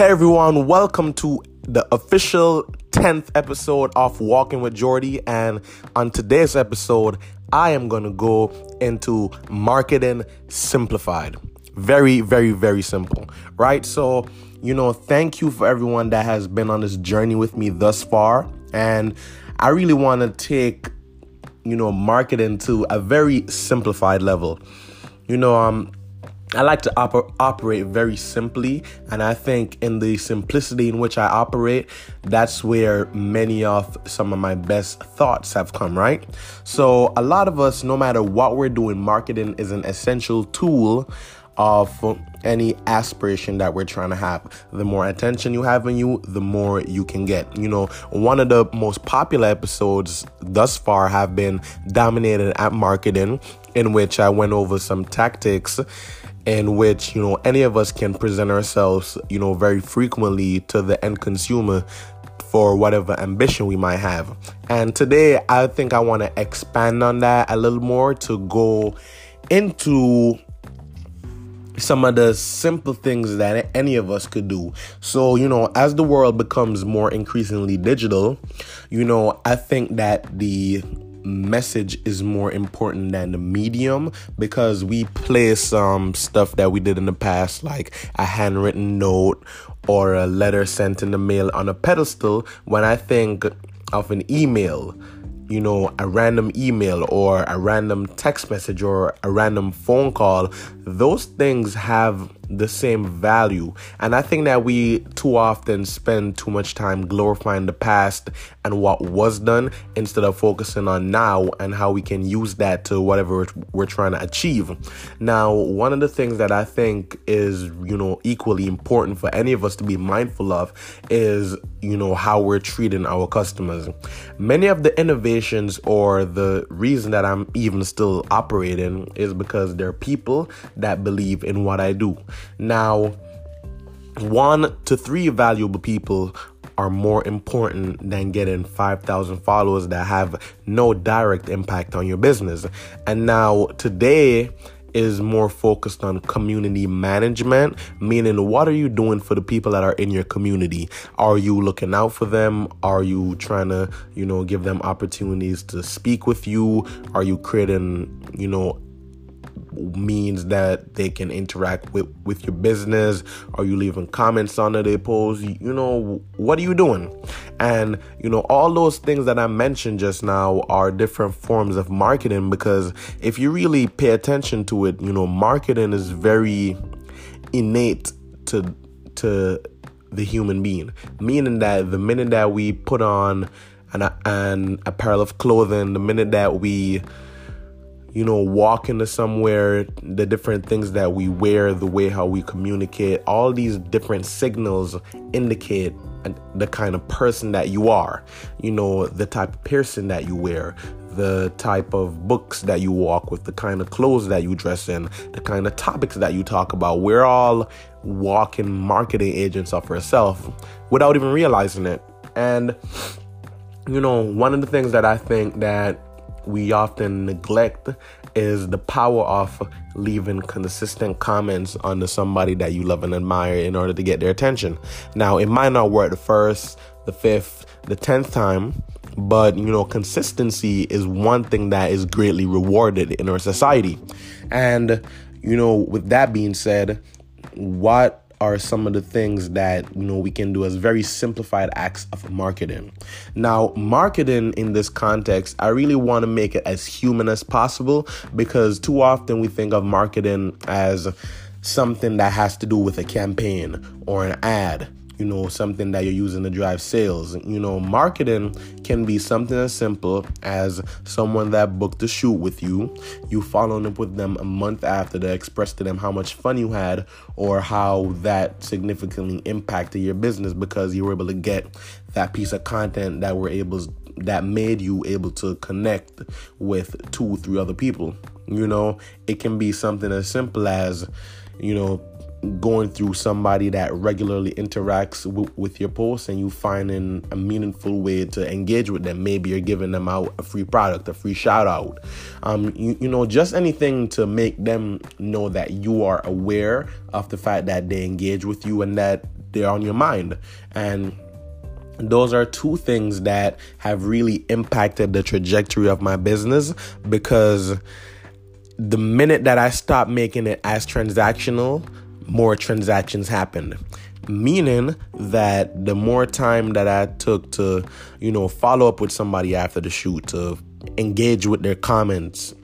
Hey everyone, welcome to the official 10th episode of Walking with Jordy. And on today's episode, I am going to go into marketing simplified. Very, very, very simple, right? So, you know, thank you for everyone that has been on this journey with me thus far. And I really want to take, you know, marketing to a very simplified level. You know, um, I like to oper- operate very simply, and I think in the simplicity in which I operate, that's where many of some of my best thoughts have come, right? So, a lot of us, no matter what we're doing, marketing is an essential tool of any aspiration that we're trying to have. The more attention you have on you, the more you can get. You know, one of the most popular episodes thus far have been dominated at marketing, in which I went over some tactics in which you know any of us can present ourselves you know very frequently to the end consumer for whatever ambition we might have and today i think i want to expand on that a little more to go into some of the simple things that any of us could do. So, you know, as the world becomes more increasingly digital, you know, I think that the message is more important than the medium because we play some stuff that we did in the past, like a handwritten note or a letter sent in the mail, on a pedestal. When I think of an email you know, a random email or a random text message or a random phone call, those things have the same value. And I think that we too often spend too much time glorifying the past and what was done instead of focusing on now and how we can use that to whatever we're trying to achieve. Now, one of the things that I think is, you know, equally important for any of us to be mindful of is, you know, how we're treating our customers. Many of the innovations or the reason that I'm even still operating is because there are people that believe in what I do. Now, one to three valuable people are more important than getting 5,000 followers that have no direct impact on your business. And now, today, is more focused on community management, meaning what are you doing for the people that are in your community? Are you looking out for them? Are you trying to, you know, give them opportunities to speak with you? Are you creating, you know, means that they can interact with with your business? Are you leaving comments under their posts? You know what are you doing? And you know all those things that i mentioned just now are different forms of marketing because if you really pay attention to it you know marketing is very innate to to the human being. Meaning that the minute that we put on an, an apparel of clothing the minute that we you know, walk into somewhere, the different things that we wear, the way how we communicate, all these different signals indicate the kind of person that you are. You know, the type of person that you wear, the type of books that you walk with, the kind of clothes that you dress in, the kind of topics that you talk about. We're all walking marketing agents of ourselves without even realizing it. And you know, one of the things that I think that we often neglect is the power of leaving consistent comments under somebody that you love and admire in order to get their attention. Now, it might not work the first, the fifth, the tenth time, but you know, consistency is one thing that is greatly rewarded in our society. And you know, with that being said, what are some of the things that you know we can do as very simplified acts of marketing. Now, marketing in this context, I really want to make it as human as possible because too often we think of marketing as something that has to do with a campaign or an ad you know, something that you're using to drive sales. You know, marketing can be something as simple as someone that booked a shoot with you, you following up with them a month after to express to them how much fun you had or how that significantly impacted your business because you were able to get that piece of content that were able that made you able to connect with two, or three other people. You know, it can be something as simple as, you know, going through somebody that regularly interacts w- with your posts and you finding a meaningful way to engage with them maybe you're giving them out a free product a free shout out um, you, you know just anything to make them know that you are aware of the fact that they engage with you and that they're on your mind. And those are two things that have really impacted the trajectory of my business because the minute that I stopped making it as transactional, more transactions happened. Meaning that the more time that I took to, you know, follow up with somebody after the shoot, to engage with their comments,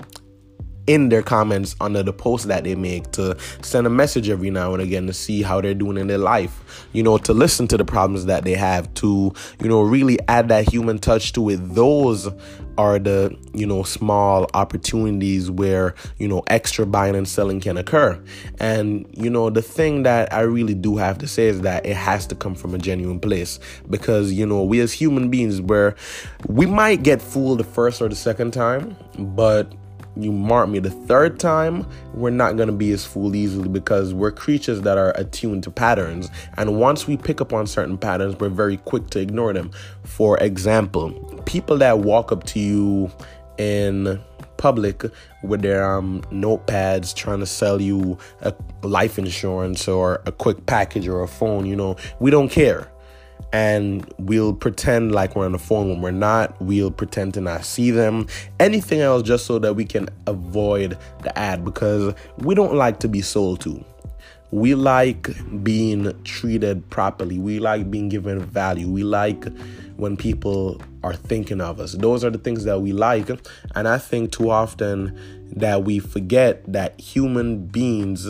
in their comments under the post that they make, to send a message every now and again to see how they're doing in their life, you know, to listen to the problems that they have, to, you know, really add that human touch to it. Those are the, you know, small opportunities where, you know, extra buying and selling can occur. And, you know, the thing that I really do have to say is that it has to come from a genuine place because, you know, we as human beings, where we might get fooled the first or the second time, but you mark me the third time, we're not going to be as fooled easily because we're creatures that are attuned to patterns. And once we pick up on certain patterns, we're very quick to ignore them. For example, people that walk up to you in public with their um, notepads trying to sell you a life insurance or a quick package or a phone, you know, we don't care and we'll pretend like we're on the phone when we're not. We'll pretend to not see them. Anything else just so that we can avoid the ad because we don't like to be sold to. We like being treated properly. We like being given value. We like when people are thinking of us. Those are the things that we like. And I think too often that we forget that human beings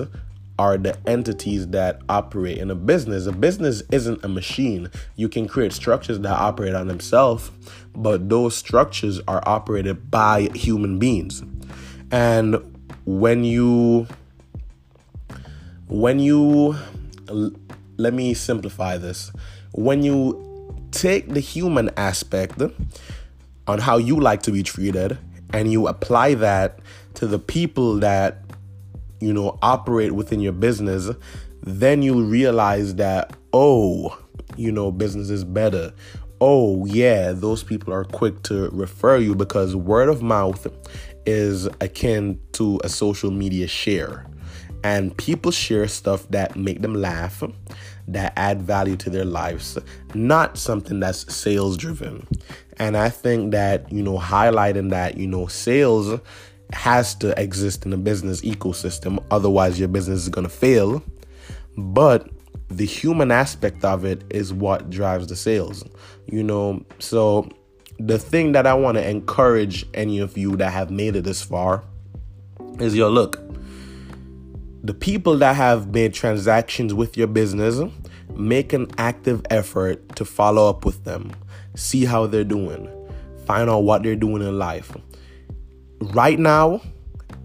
are the entities that operate in a business. A business isn't a machine. You can create structures that operate on themselves, but those structures are operated by human beings. And when you when you let me simplify this. When you take the human aspect on how you like to be treated and you apply that to the people that you know, operate within your business, then you'll realize that, oh, you know, business is better. Oh, yeah, those people are quick to refer you because word of mouth is akin to a social media share. And people share stuff that make them laugh, that add value to their lives, not something that's sales driven. And I think that, you know, highlighting that, you know, sales has to exist in a business ecosystem. Otherwise, your business is going to fail. But the human aspect of it is what drives the sales, you know. So, the thing that I want to encourage any of you that have made it this far is your look. The people that have made transactions with your business, make an active effort to follow up with them, see how they're doing, find out what they're doing in life right now,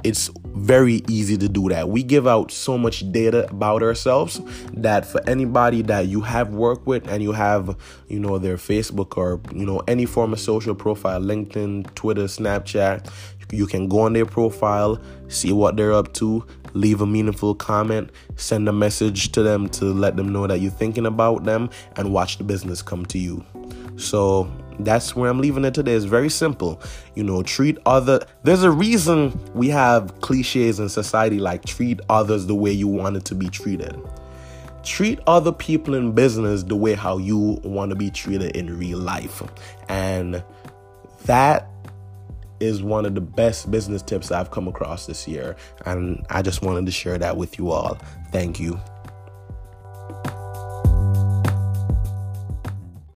it's very easy to do that. We give out so much data about ourselves that for anybody that you have worked with and you have, you know, their Facebook or, you know, any form of social profile, LinkedIn, Twitter, Snapchat, you can go on their profile, see what they're up to, leave a meaningful comment, send a message to them to let them know that you're thinking about them, and watch the business come to you. So that's where I'm leaving it today. It's very simple. You know, treat other there's a reason we have cliches in society like treat others the way you want it to be treated. Treat other people in business the way how you want to be treated in real life. And that is one of the best business tips I've come across this year. And I just wanted to share that with you all. Thank you.